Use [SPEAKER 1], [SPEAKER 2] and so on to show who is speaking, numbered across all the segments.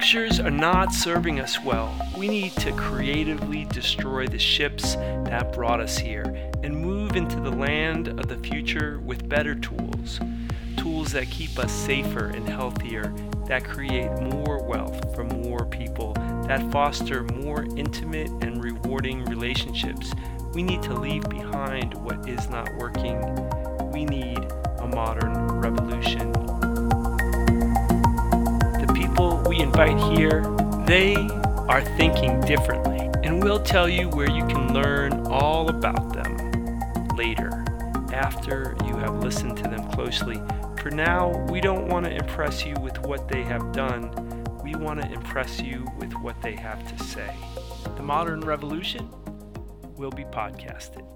[SPEAKER 1] structures are not serving us well. We need to creatively destroy the ships that brought us here and move into the land of the future with better tools. Tools that keep us safer and healthier, that create more wealth for more people, that foster more intimate and rewarding relationships. We need to leave behind what is not working. We need a modern revolution we invite here, they are thinking differently, and we'll tell you where you can learn all about them later, after you have listened to them closely. For now, we don't want to impress you with what they have done, we want to impress you with what they have to say. The Modern Revolution will be podcasted.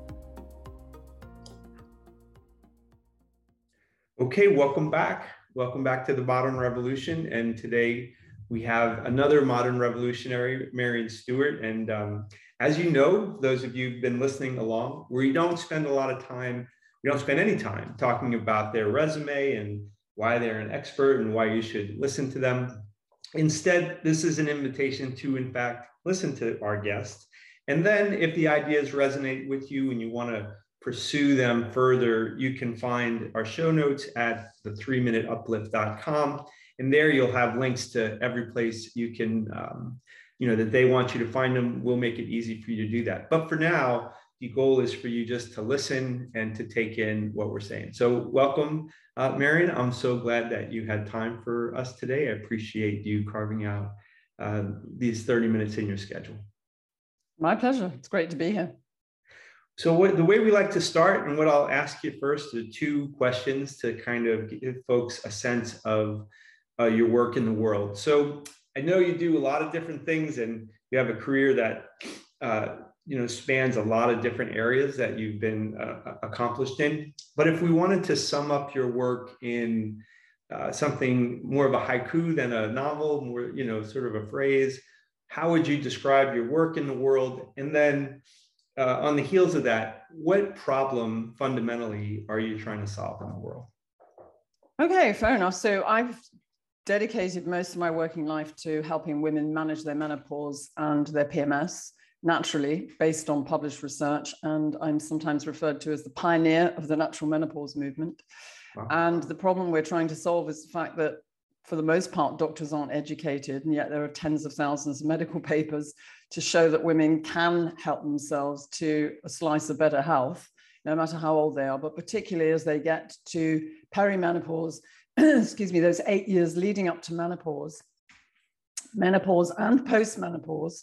[SPEAKER 2] Okay, welcome back. Welcome back to the Modern Revolution. And today we have another modern revolutionary, Maryon Stewart. And um, as you know, those of you who've been listening along, we don't spend a lot of time, we don't spend any time talking about their resume and why they're an expert and why you should listen to them. Instead, this is an invitation to, in fact, listen to our guests. And then if the ideas resonate with you and you want to pursue them further, you can find our show notes at the 3minuteuplift.com and there you'll have links to every place you can um, you know that they want you to find them. We'll make it easy for you to do that. But for now the goal is for you just to listen and to take in what we're saying. So welcome uh, maryon. I'm so glad that you had time for us today. I appreciate you carving out uh, these 30 minutes in your schedule.
[SPEAKER 3] My pleasure. It's great to be here.
[SPEAKER 2] So what, the way we like to start and what i'll ask you first are two questions to kind of give folks a sense of uh, your work in the world. So I know you do a lot of different things, and you have a career that uh, you know spans a lot of different areas that you've been uh, accomplished in. But if we wanted to sum up your work in uh, something more of a haiku than a novel, more you know, sort of a phrase, how would you describe your work in the world? And then uh, on the heels of that, what problem fundamentally are you trying to solve in the world?
[SPEAKER 3] Okay, fair enough. So I've dedicated most of my working life to helping women manage their menopause and their PMS naturally based on published research. And I'm sometimes referred to as the pioneer of the natural menopause movement. Wow. And the problem we're trying to solve is the fact that, for the most part, doctors aren't educated, and yet there are tens of thousands of medical papers to show that women can help themselves to a slice of better health, no matter how old they are, but particularly as they get to perimenopause excuse me, those eight years leading up to menopause, menopause and postmenopause,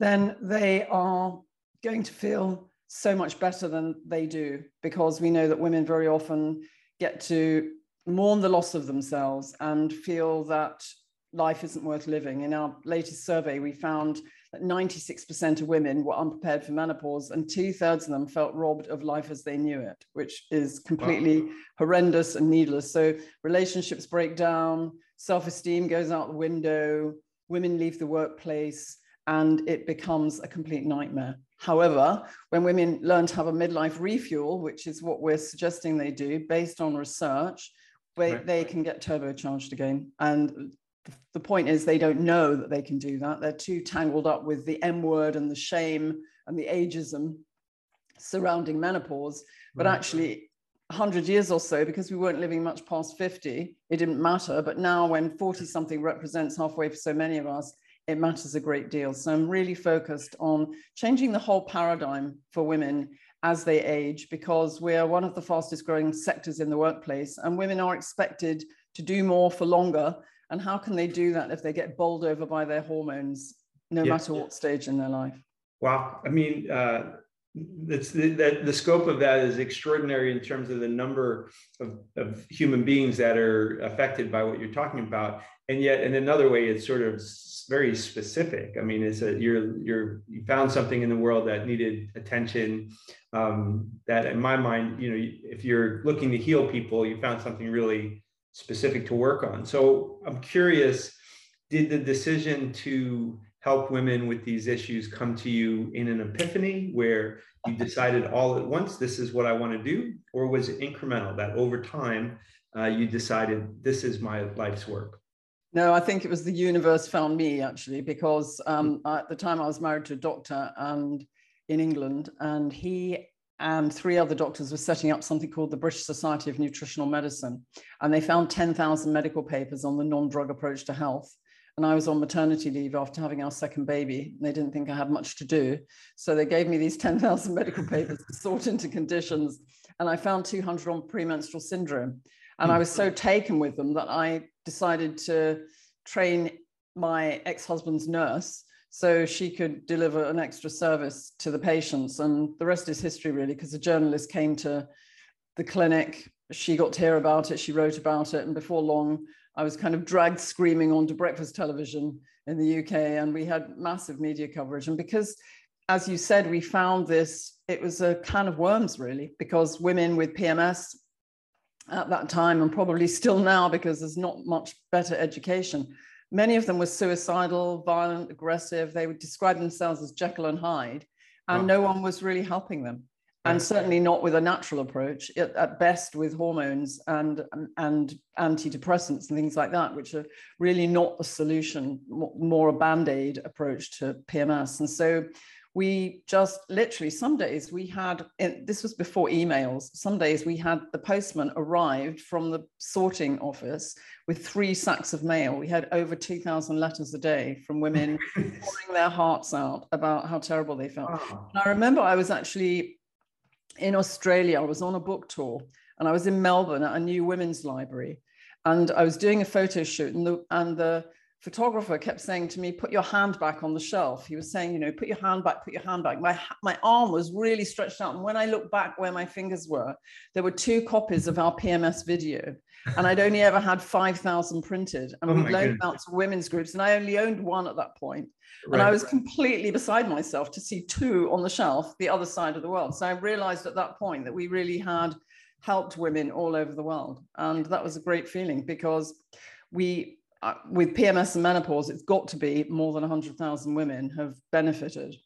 [SPEAKER 3] then they are going to feel so much better than they do because we know that women very often get to mourn the loss of themselves and feel that life isn't worth living. In our latest survey, we found that 96% of women were unprepared for menopause, and two thirds of them felt robbed of life as they knew it, which is completely wow. horrendous and needless. So relationships break down, self esteem goes out the window, women leave the workplace, and it becomes a complete nightmare. However, when women learn to have a midlife refuel, which is what we're suggesting they do based on research, they, right. they can get turbocharged again. And the point is they don't know that they can do that. They're too tangled up with the M word and the shame and the ageism surrounding menopause. But right. actually, 100 years or so, because we weren't living much past 50, it didn't matter. But now, when 40 something represents halfway for so many of us, it matters a great deal. So I'm really focused on changing the whole paradigm for women as they age, because we are one of the fastest growing sectors in the workplace, and women are expected to do more for longer and how can they do that if they get bowled over by their hormones, no yeah. matter what stage in their life?
[SPEAKER 2] Wow. I mean, uh, it's the, the, the, scope of that is extraordinary in terms of the number of, of human beings that are affected by what you're talking about. And yet, in another way, it's sort of very specific. I mean, it's a you're you're you found something in the world that needed attention. Um, that, in my mind, you know, if you're looking to heal people, you found something really specific to work on. So I'm curious, did the decision to help women with these issues come to you in an epiphany where you decided all at once, this is what I want to do? Or was it incremental that over time uh, you decided this is my life's work?
[SPEAKER 3] No, I think it was the universe found me actually, because um, at the time I was married to a doctor and in England, and he and three other doctors were setting up something called the British Society of Nutritional Medicine, and they found 10,000 medical papers on the non-drug approach to health. And I was on maternity leave after having our second baby. They didn't think I had much to do. So they gave me these 10,000 medical papers to sort into conditions. And I found 200 on premenstrual syndrome. And I was so taken with them that I decided to train my ex husband's nurse so she could deliver an extra service to the patients. And the rest is history, really, because a journalist came to the clinic. She got to hear about it, she wrote about it. And before long, I was kind of dragged screaming onto breakfast television in the UK, and we had massive media coverage. And because, as you said, we found this, it was a can of worms, really, because women with PMS at that time, and probably still now, because there's not much better education, many of them were suicidal, violent, aggressive. They would describe themselves as Jekyll and Hyde, and oh. no one was really helping them and certainly not with a natural approach at best with hormones and and antidepressants and things like that which are really not the solution more a band-aid approach to pms and so we just literally some days we had this was before emails some days we had the postman arrived from the sorting office with three sacks of mail we had over 2000 letters a day from women pouring their hearts out about how terrible they felt oh. and i remember i was actually in Australia, I was on a book tour and I was in Melbourne at a new women's library. And I was doing a photo shoot, and the, and the photographer kept saying to me, Put your hand back on the shelf. He was saying, You know, put your hand back, put your hand back. My, my arm was really stretched out. And when I looked back where my fingers were, there were two copies of our PMS video. And I'd only ever had 5,000 printed. And oh we'd loaned out to women's groups. And I only owned one at that point. Right. And I was completely beside myself to see two on the shelf, the other side of the world. So I realized at that point that we really had helped women all over the world. And that was a great feeling because we, uh, with PMS and menopause, it's got to be more than 100,000 women have benefited.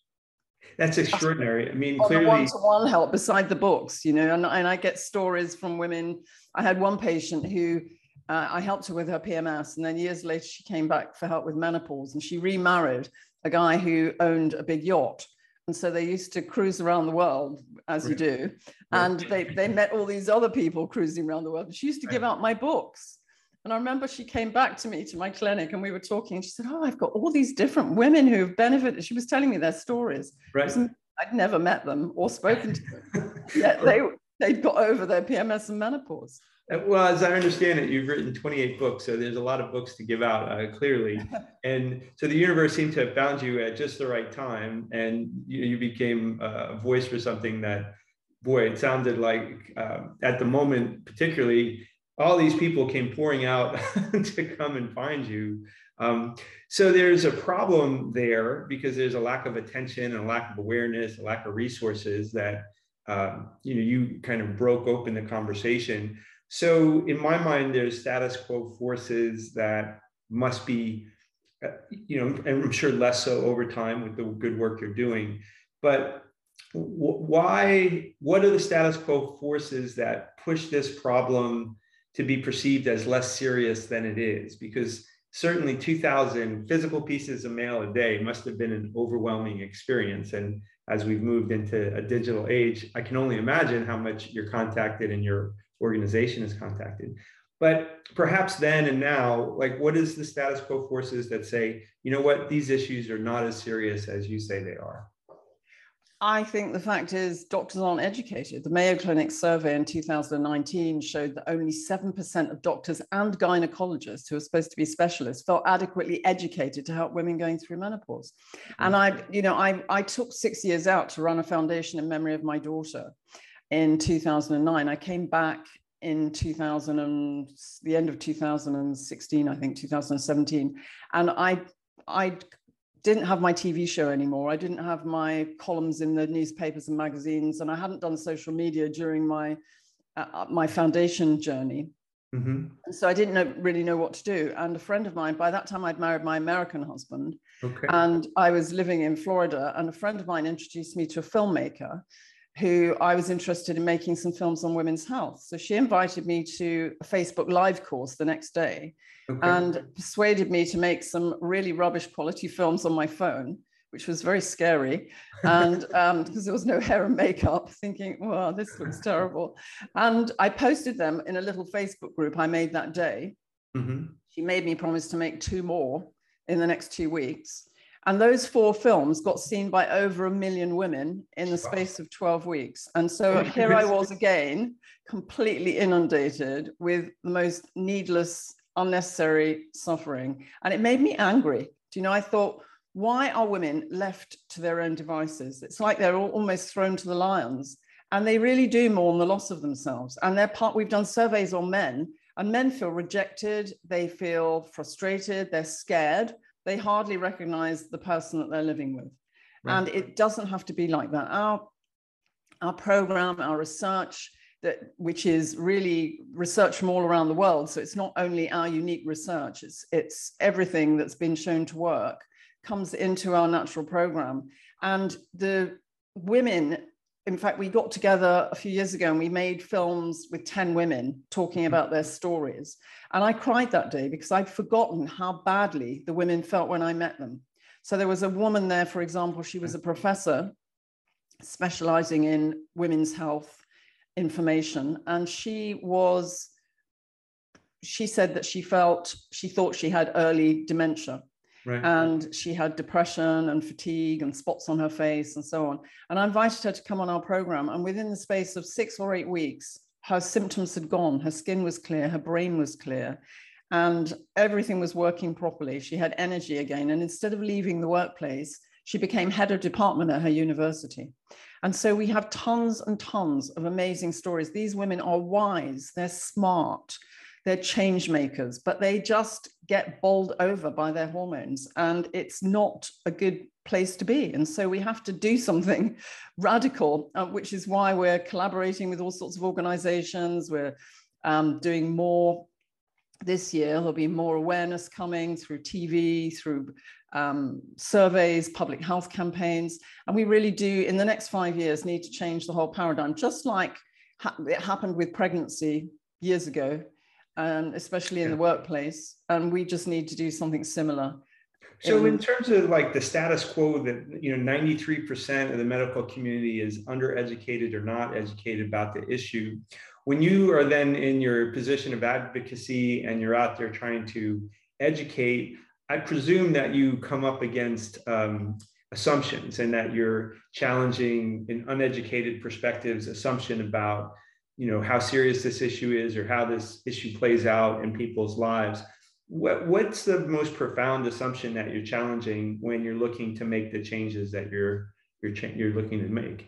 [SPEAKER 2] That's extraordinary. I mean, clearly,
[SPEAKER 3] one-to-one help beside the books, you know, and, and I get stories from women. I had one patient who uh, I helped her with her PMS, and then years later she came back for help with menopause, and she remarried a guy who owned a big yacht. And so they used to cruise around the world, as you do. And they, they met all these other people cruising around the world. And she used to give out my books. And I remember she came back to me to my clinic and we were talking. And she said, Oh, I've got all these different women who have benefited. She was telling me their stories.
[SPEAKER 2] Right.
[SPEAKER 3] I'd never met them or spoken to them. Yet they, they'd got over their PMS and menopause.
[SPEAKER 2] Uh, well, as I understand it, you've written 28 books, so there's a lot of books to give out, uh, clearly. And so the universe seemed to have found you at just the right time, and you, you became a voice for something that, boy, it sounded like um, at the moment, particularly, all these people came pouring out to come and find you. Um, so there's a problem there because there's a lack of attention and a lack of awareness, a lack of resources that um, you know you kind of broke open the conversation. So in my mind, there's status quo forces that must be, uh, you know, and I'm sure less so over time with the good work you're doing. But why? What are the status quo forces that push this problem to be perceived as less serious than it is? Because certainly 2,000 physical pieces of mail a day must have been an overwhelming experience. And as we've moved into a digital age, I can only imagine how much you're contacted and you're organization is contacted. But perhaps then and now, like what is the status quo forces that say, you know what, these issues are not as serious as you say they are?
[SPEAKER 3] I think the fact is doctors aren't educated. The Mayo Clinic survey in 2019 showed that only 7% of doctors and gynecologists who are supposed to be specialists felt adequately educated to help women going through menopause. And I, mm. you know, I, I took six years out to run a foundation in memory of my daughter in 2009. I came back in 2000 and the end of 2016, I think 2017, and I I didn't have my TV show anymore. I didn't have my columns in the newspapers and magazines, and I hadn't done social media during my uh, uh my foundation journey. Mm-hmm. And so I didn't know, really know what to do. And a friend of mine, by that time, I'd married my American husband, okay. and I was living in Florida. And a friend of mine introduced me to a filmmaker who I was interested in making some films on women's health. So she invited me to a Facebook Live course the next day okay. and persuaded me to make some really rubbish quality films on my phone, which was very scary. And um, because there was no hair and makeup, thinking, wow, this looks terrible. And I posted them in a little Facebook group I made that day. Mm-hmm. She made me promise to make two more in the next two weeks. And those four films got seen by over a million women in the space of 12 weeks. And so oh here I was again, completely inundated with the most needless, unnecessary suffering. And it made me angry. Do you know, I thought, why are women left to their own devices? It's like they're almost thrown to the lions. And they really do mourn the loss of themselves. And they're part, we've done surveys on men, and men feel rejected, they feel frustrated, they're scared they hardly recognize the person that they're living with. Right. And it doesn't have to be like that. Our, our program, our research, that, which is really research from all around the world. So it's not only our unique research, it's, it's everything that's been shown to work comes into our natural program. And the women in fact, we got together a few years ago and we made films with 10 women talking about their stories. And I cried that day because I'd forgotten how badly the women felt when I met them. So there was a woman there, for example, she was a professor specializing in women's health information. And she was, she said that she felt, she thought she had early dementia. Right. And she had depression and fatigue and spots on her face and so on. And I invited her to come on our program. And within the space of six or eight weeks, her symptoms had gone. Her skin was clear, her brain was clear, and everything was working properly. She had energy again. And instead of leaving the workplace, she became head of department at her university. And so we have tons and tons of amazing stories. These women are wise, they're smart, they're change makers, but they just get bowled over by their hormones. And it's not a good place to be. And so we have to do something radical, uh, which is why we're collaborating with all sorts of organizations. We're um, doing more this year. There'll be more awareness coming through TV, through um, surveys, public health campaigns. And we really do, in the next five years, need to change the whole paradigm, just like ha- it happened with pregnancy years ago um, especially in yeah. the workplace. And we just need to do something similar.
[SPEAKER 2] So, in, in terms of like the status quo, that you know, 93% of the medical community is undereducated or not educated about the issue. When you are then in your position of advocacy and you're out there trying to educate, I presume that you come up against um, assumptions and that you're challenging an uneducated perspectives assumption about you know how serious this issue is or how this issue plays out in people's lives what, what's the most profound assumption that you're challenging when you're looking to make the changes that you're you're you're looking to make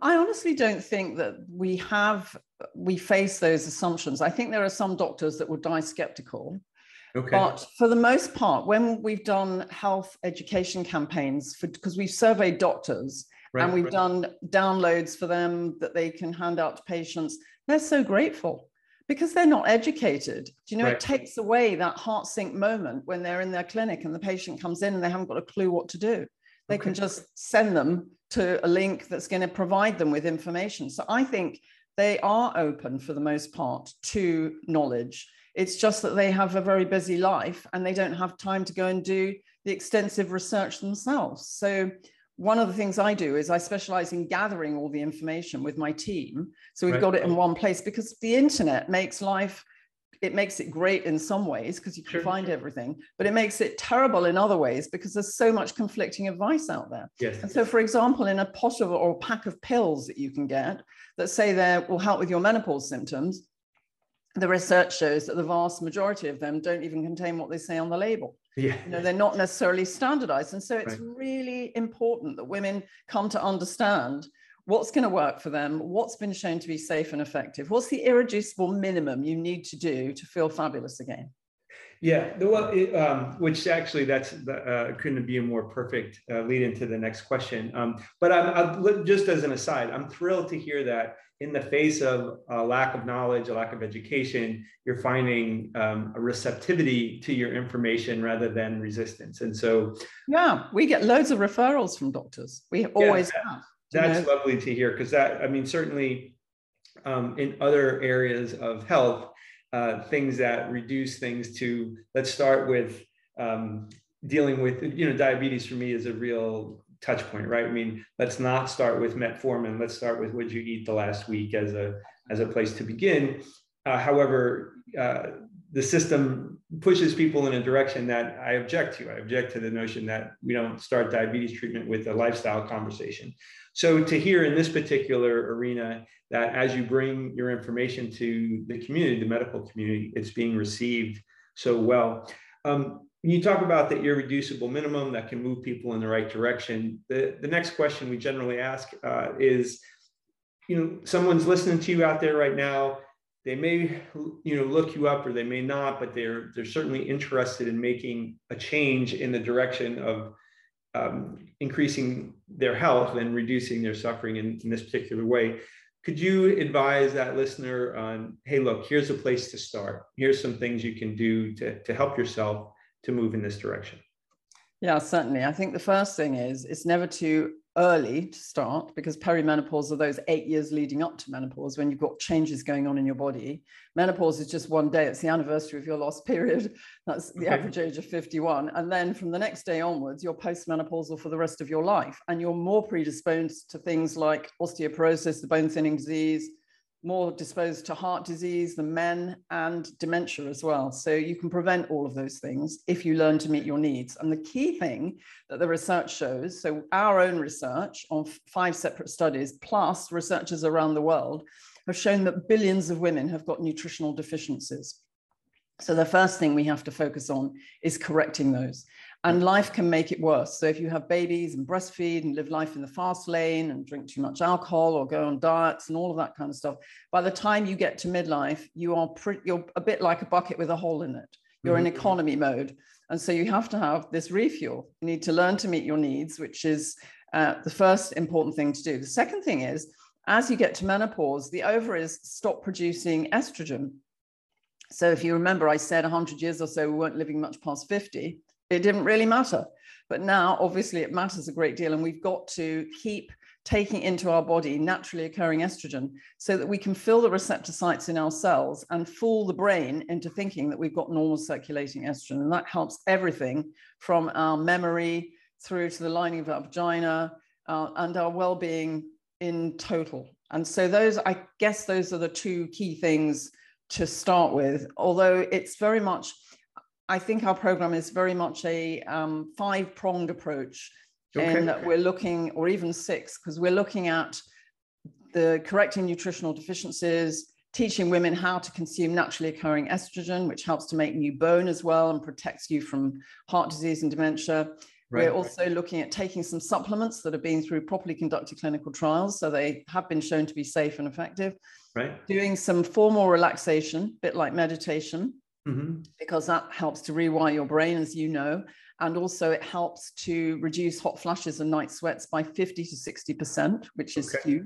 [SPEAKER 3] I honestly don't think that we have we face those assumptions. I think there are some doctors that will die skeptical. Okay. But for the most part, when we've done health education campaigns, for because we've surveyed doctors, Right, and we've right. done downloads for them that they can hand out to patients. They're so grateful because they're not educated. Do you know, right. it takes away that heart sink moment when they're in their clinic and the patient comes in and they haven't got a clue what to do. They okay. can just send them to a link that's going to provide them with information. So I think they are open for the most part to knowledge. It's just that they have a very busy life and they don't have time to go and do the extensive research themselves. So one of the things I do is I specialize in gathering all the information with my team. So we've right. got it in one place because the internet makes life, it makes it great in some ways because you can sure, find sure. everything, but it makes it terrible in other ways because there's so much conflicting advice out there. Yes. And so, for example, in a pot of or a pack of pills that you can get that say they will help with your menopause symptoms, the research shows that the vast majority of them don't even contain what they say on the label. Yeah. You know, they're not necessarily standardized. And so it's right. really important that women come to understand what's going to work for them, what's been shown to be safe and effective, what's the irreducible minimum you need to do to feel fabulous again.
[SPEAKER 2] Yeah, well, it, um, which actually that's uh, couldn't be a more perfect uh, lead into the next question. Um, but I'm, I'm, just as an aside, I'm thrilled to hear that in the face of a lack of knowledge, a lack of education, you're finding um, a receptivity to your information rather than resistance. And so,
[SPEAKER 3] yeah, we get loads of referrals from doctors. We always yeah, have.
[SPEAKER 2] That's know? lovely to hear because that, I mean, certainly um, in other areas of health, uh, things that reduce things to, let's start with um, dealing with, you know, diabetes for me is a real touch point, right? I mean, let's not start with metformin. Let's start with what you eat the last week as a as a place to begin. Uh, however, uh, the system pushes people in a direction that I object to. I object to the notion that we don't start diabetes treatment with a lifestyle conversation. So to hear in this particular arena that as you bring your information to the community, the medical community, it's being received so well. Um, when you talk about the irreducible minimum that can move people in the right direction, the, the next question we generally ask uh, is, you know, someone's listening to you out there right now, they may you know look you up or they may not but they're they're certainly interested in making a change in the direction of um, increasing their health and reducing their suffering in, in this particular way. Could you advise that listener on hey look here's a place to start. Here's some things you can do to, to help yourself to move in this direction?
[SPEAKER 3] Yeah certainly. I think the first thing is it's never too early to start because perimenopause are those eight years leading up to menopause when you've got changes going on in your body. Menopause is just one day, it's the anniversary of your last period. That's the okay. average age of 51. And then from the next day onwards, you're postmenopausal for the rest of your life. And you're more predisposed to things like osteoporosis, the bone thinning disease, more disposed to heart disease than men and dementia as well. So you can prevent all of those things if you learn to meet your needs. And the key thing that the research shows so, our own research on five separate studies, plus researchers around the world, have shown that billions of women have got nutritional deficiencies. So, the first thing we have to focus on is correcting those and life can make it worse. So if you have babies and breastfeed and live life in the fast lane and drink too much alcohol or go on diets and all of that kind of stuff, by the time you get to midlife, you are pretty, you're a bit like a bucket with a hole in it. You're mm-hmm. in economy mode, and so you have to have this refuel. You need to learn to meet your needs, which is uh, the first important thing to do. The second thing is, as you get to menopause, the ovaries stop producing estrogen. So if you remember, I said 100 years or so we weren't living much past 50 it didn't really matter. But now, obviously, it matters a great deal, and we've got to keep taking into our body naturally occurring estrogen so that we can fill the receptor sites in our cells and fool the brain into thinking that we've got normal circulating estrogen. And that helps everything from our memory through to the lining of our vagina uh, and our well being in total. And so, those, I guess, those are the two key things to start with, although it's very much I think our program is very much a um, five pronged approach. Okay. And we're looking, or even six, because we're looking at the correcting nutritional deficiencies, teaching women how to consume naturally occurring estrogen, which helps to make new bone as well and protects you from heart disease and dementia. Right. We're also looking at taking some supplements that have been through properly conducted clinical trials, so they have been shown to be safe and effective.
[SPEAKER 2] Right.
[SPEAKER 3] Doing some formal relaxation, a bit like meditation, mm-hmm. because that helps to rewire your brain, as you know. And also, it helps to reduce hot flashes and night sweats by 50 to 60%, which is okay. huge.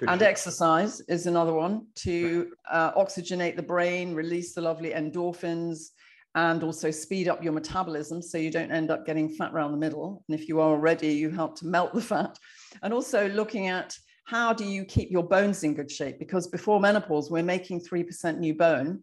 [SPEAKER 3] Good and exercise is another one to uh, oxygenate the brain, release the lovely endorphins, and also speed up your metabolism so you don't end up getting fat around the middle. And if you are already, you help to melt the fat. And also looking at how do you keep your bones in good shape? Because before menopause, we're making 3% new bone.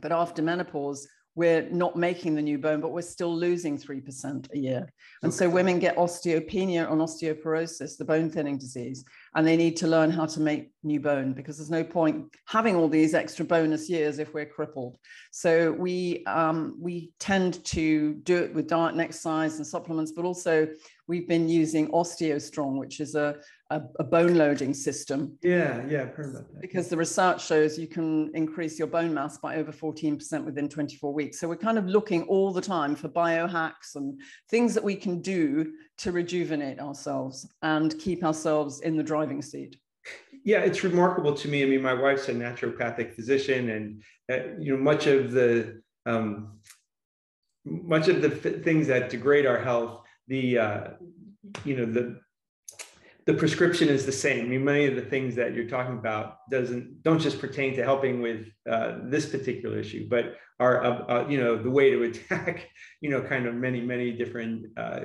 [SPEAKER 3] But after menopause, we're not making the new bone, but we're still losing 3% a year. And so women get osteopenia and osteoporosis, the bone thinning disease, and they need to learn how to make new bone because there's no point having all these extra bonus years if we're crippled. So we um, we tend to do it with diet and exercise and supplements, but also we've been using OsteoStrong, which is a, a, a, bone loading system.
[SPEAKER 2] Yeah, yeah, I've heard about that.
[SPEAKER 3] Because the research shows you can increase your bone mass by over 14% within 24 weeks. So we're kind of looking all the time for biohacks and things that we can do to rejuvenate ourselves and keep ourselves in the driving seat.
[SPEAKER 2] Yeah, it's remarkable to me. I mean, my wife's a naturopathic physician, and uh, you know, much of the um, much of the f- things that degrade our health the uh, you know the the prescription is the same. I mean, many of the things that you're talking about doesn't don't just pertain to helping with uh, this particular issue, but are uh, uh, you know the way to attack you know kind of many many different uh,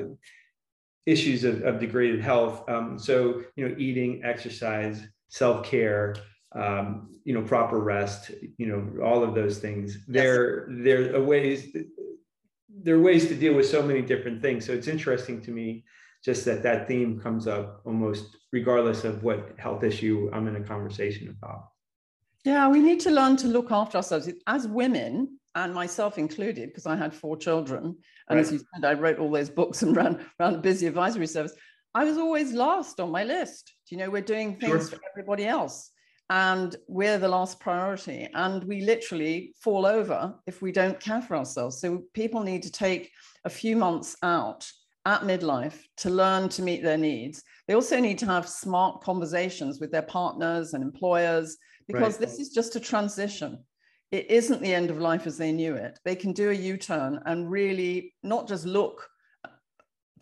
[SPEAKER 2] issues of, of degraded health. Um, so, you know, eating, exercise, self care, um, you know, proper rest, you know, all of those things. Yes. There, there are ways. There are ways to deal with so many different things. So it's interesting to me just that that theme comes up almost regardless of what health issue I'm in a conversation about.
[SPEAKER 3] Yeah, we need to learn to look after ourselves as women and myself included, because I had four children. And right. as you said, I wrote all those books and ran, ran a busy advisory service. I was always last on my list. Do You know, we're doing things sure. for everybody else and we're the last priority. And we literally fall over if we don't care for ourselves. So people need to take a few months out at midlife to learn to meet their needs. They also need to have smart conversations with their partners and employers because right. this is just a transition. It isn't the end of life as they knew it. They can do a U turn and really not just look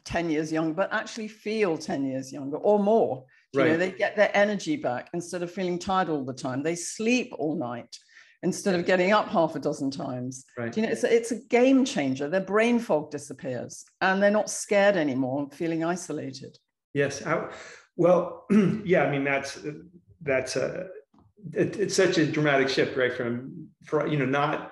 [SPEAKER 3] 10 years younger, but actually feel 10 years younger or more. Right. You know, they get their energy back instead of feeling tired all the time. They sleep all night instead of getting up half a dozen times. Right. You know, it's a, it's a game changer. Their brain fog disappears and they're not scared anymore, feeling isolated.
[SPEAKER 2] Yes. I, well, yeah, I mean, that's, that's a, it, it's such a dramatic shift, right? From, for, you know, not,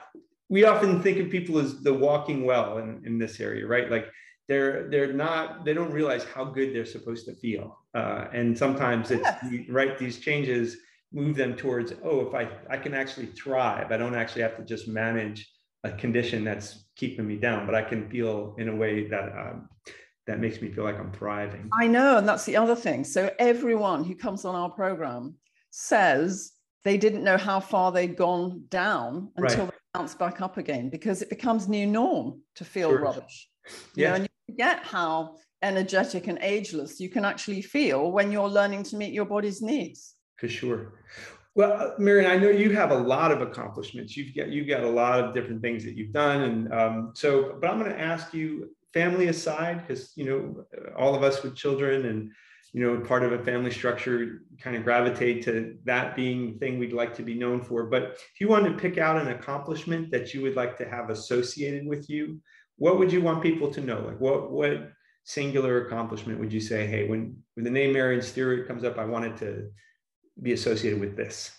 [SPEAKER 2] we often think of people as the walking well in, in this area, right? Like they're, they're not, they don't realize how good they're supposed to feel. Uh, and sometimes it's yes. right. These changes move them towards, oh, if I, I can actually thrive, I don't actually have to just manage a condition that's keeping me down, but I can feel in a way that, um, that makes me feel like I'm thriving.
[SPEAKER 3] I know. And that's the other thing. So everyone who comes on our program says they didn't know how far they'd gone down until right. they bounced back up again because it becomes new norm to feel sure. rubbish. Yeah. You know, and you forget how energetic and ageless you can actually feel when you're learning to meet your body's needs
[SPEAKER 2] for sure. Well, uh, Maryon, I know you have a lot of accomplishments. You've got you've got a lot of different things that you've done, and um, so. But I'm going to ask you, family aside, because you know all of us with children and you know part of a family structure kind of gravitate to that being the thing we'd like to be known for. But if you wanted to pick out an accomplishment that you would like to have associated with you, what would you want people to know? Like what what singular accomplishment would you say? Hey, when when the name Maryon Stewart comes up, I wanted to be associated with this?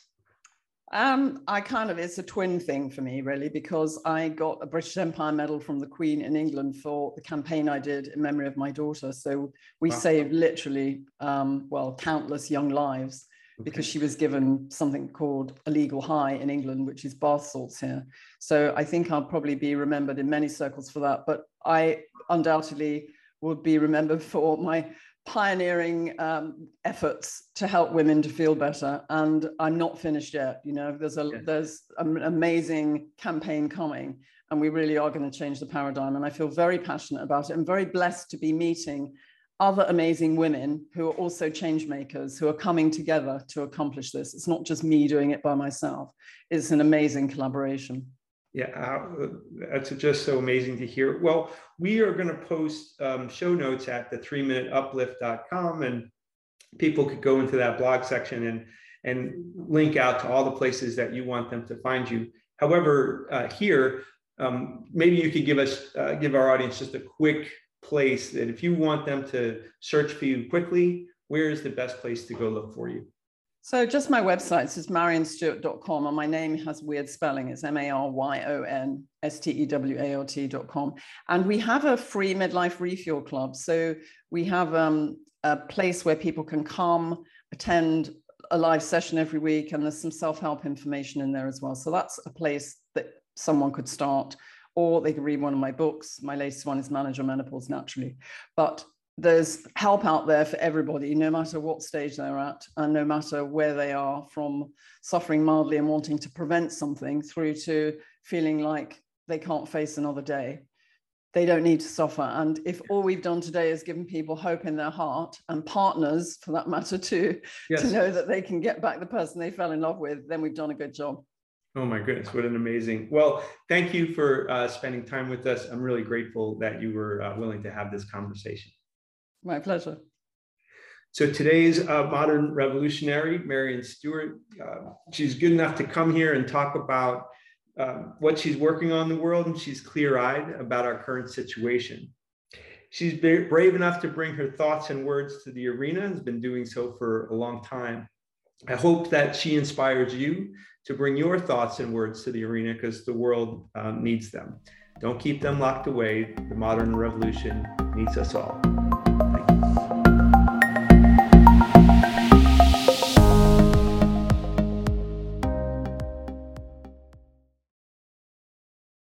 [SPEAKER 3] Um, I kind of, it's a twin thing for me, really, because I got a British Empire Medal from the Queen in England for the campaign I did in memory of my daughter. So we wow. saved literally, um, well, countless young lives okay. because she was given something called a legal high in England, which is bath salts here. So I think I'll probably be remembered in many circles for that. But I undoubtedly would be remembered for my pioneering um, efforts to help women to feel better and i'm not finished yet you know there's a yeah. there's an amazing campaign coming and we really are going to change the paradigm and i feel very passionate about it i'm very blessed to be meeting other amazing women who are also change makers who are coming together to accomplish this. It's not just me doing it by myself. It's an amazing collaboration
[SPEAKER 2] yeah, uh, that's just so amazing to hear. Well, we are going to post um, show notes at the three minute uplift.com and people could go into that blog section and, and link out to all the places that you want them to find you. However, uh, here, um, maybe you could give us, uh, give our audience just a quick place that if you want them to search for you quickly, where is the best place to go look for you?
[SPEAKER 3] So just my website is maryonstewart.com and my name has weird spelling. It's M-A-R-Y-O-N-S-T-E-W-A-R-T.com. And we have a free midlife refuel club. So we have um, a place where people can come, attend a live session every week, and there's some self-help information in there as well. So that's a place that someone could start, or they could read one of my books. My latest one is Manage Your Menopause Naturally. But there's help out there for everybody, no matter what stage they're at, and no matter where they are from suffering mildly and wanting to prevent something through to feeling like they can't face another day. They don't need to suffer. And if all we've done today is given people hope in their heart and partners, for that matter, too, yes. to know that they can get back the person they fell in love with, then we've done a good job.
[SPEAKER 2] Oh my goodness, what an amazing. Well, thank you for uh, spending time with us. I'm really grateful that you were uh, willing to have this conversation.
[SPEAKER 3] My pleasure.
[SPEAKER 2] So today's uh, modern revolutionary, Maryon Stewart, uh, she's good enough to come here and talk about uh, what she's working on in the world, and she's clear-eyed about our current situation. She's brave enough to bring her thoughts and words to the arena and has been doing so for a long time. I hope that she inspires you to bring your thoughts and words to the arena because the world um, needs them. Don't keep them locked away. The modern revolution needs us all.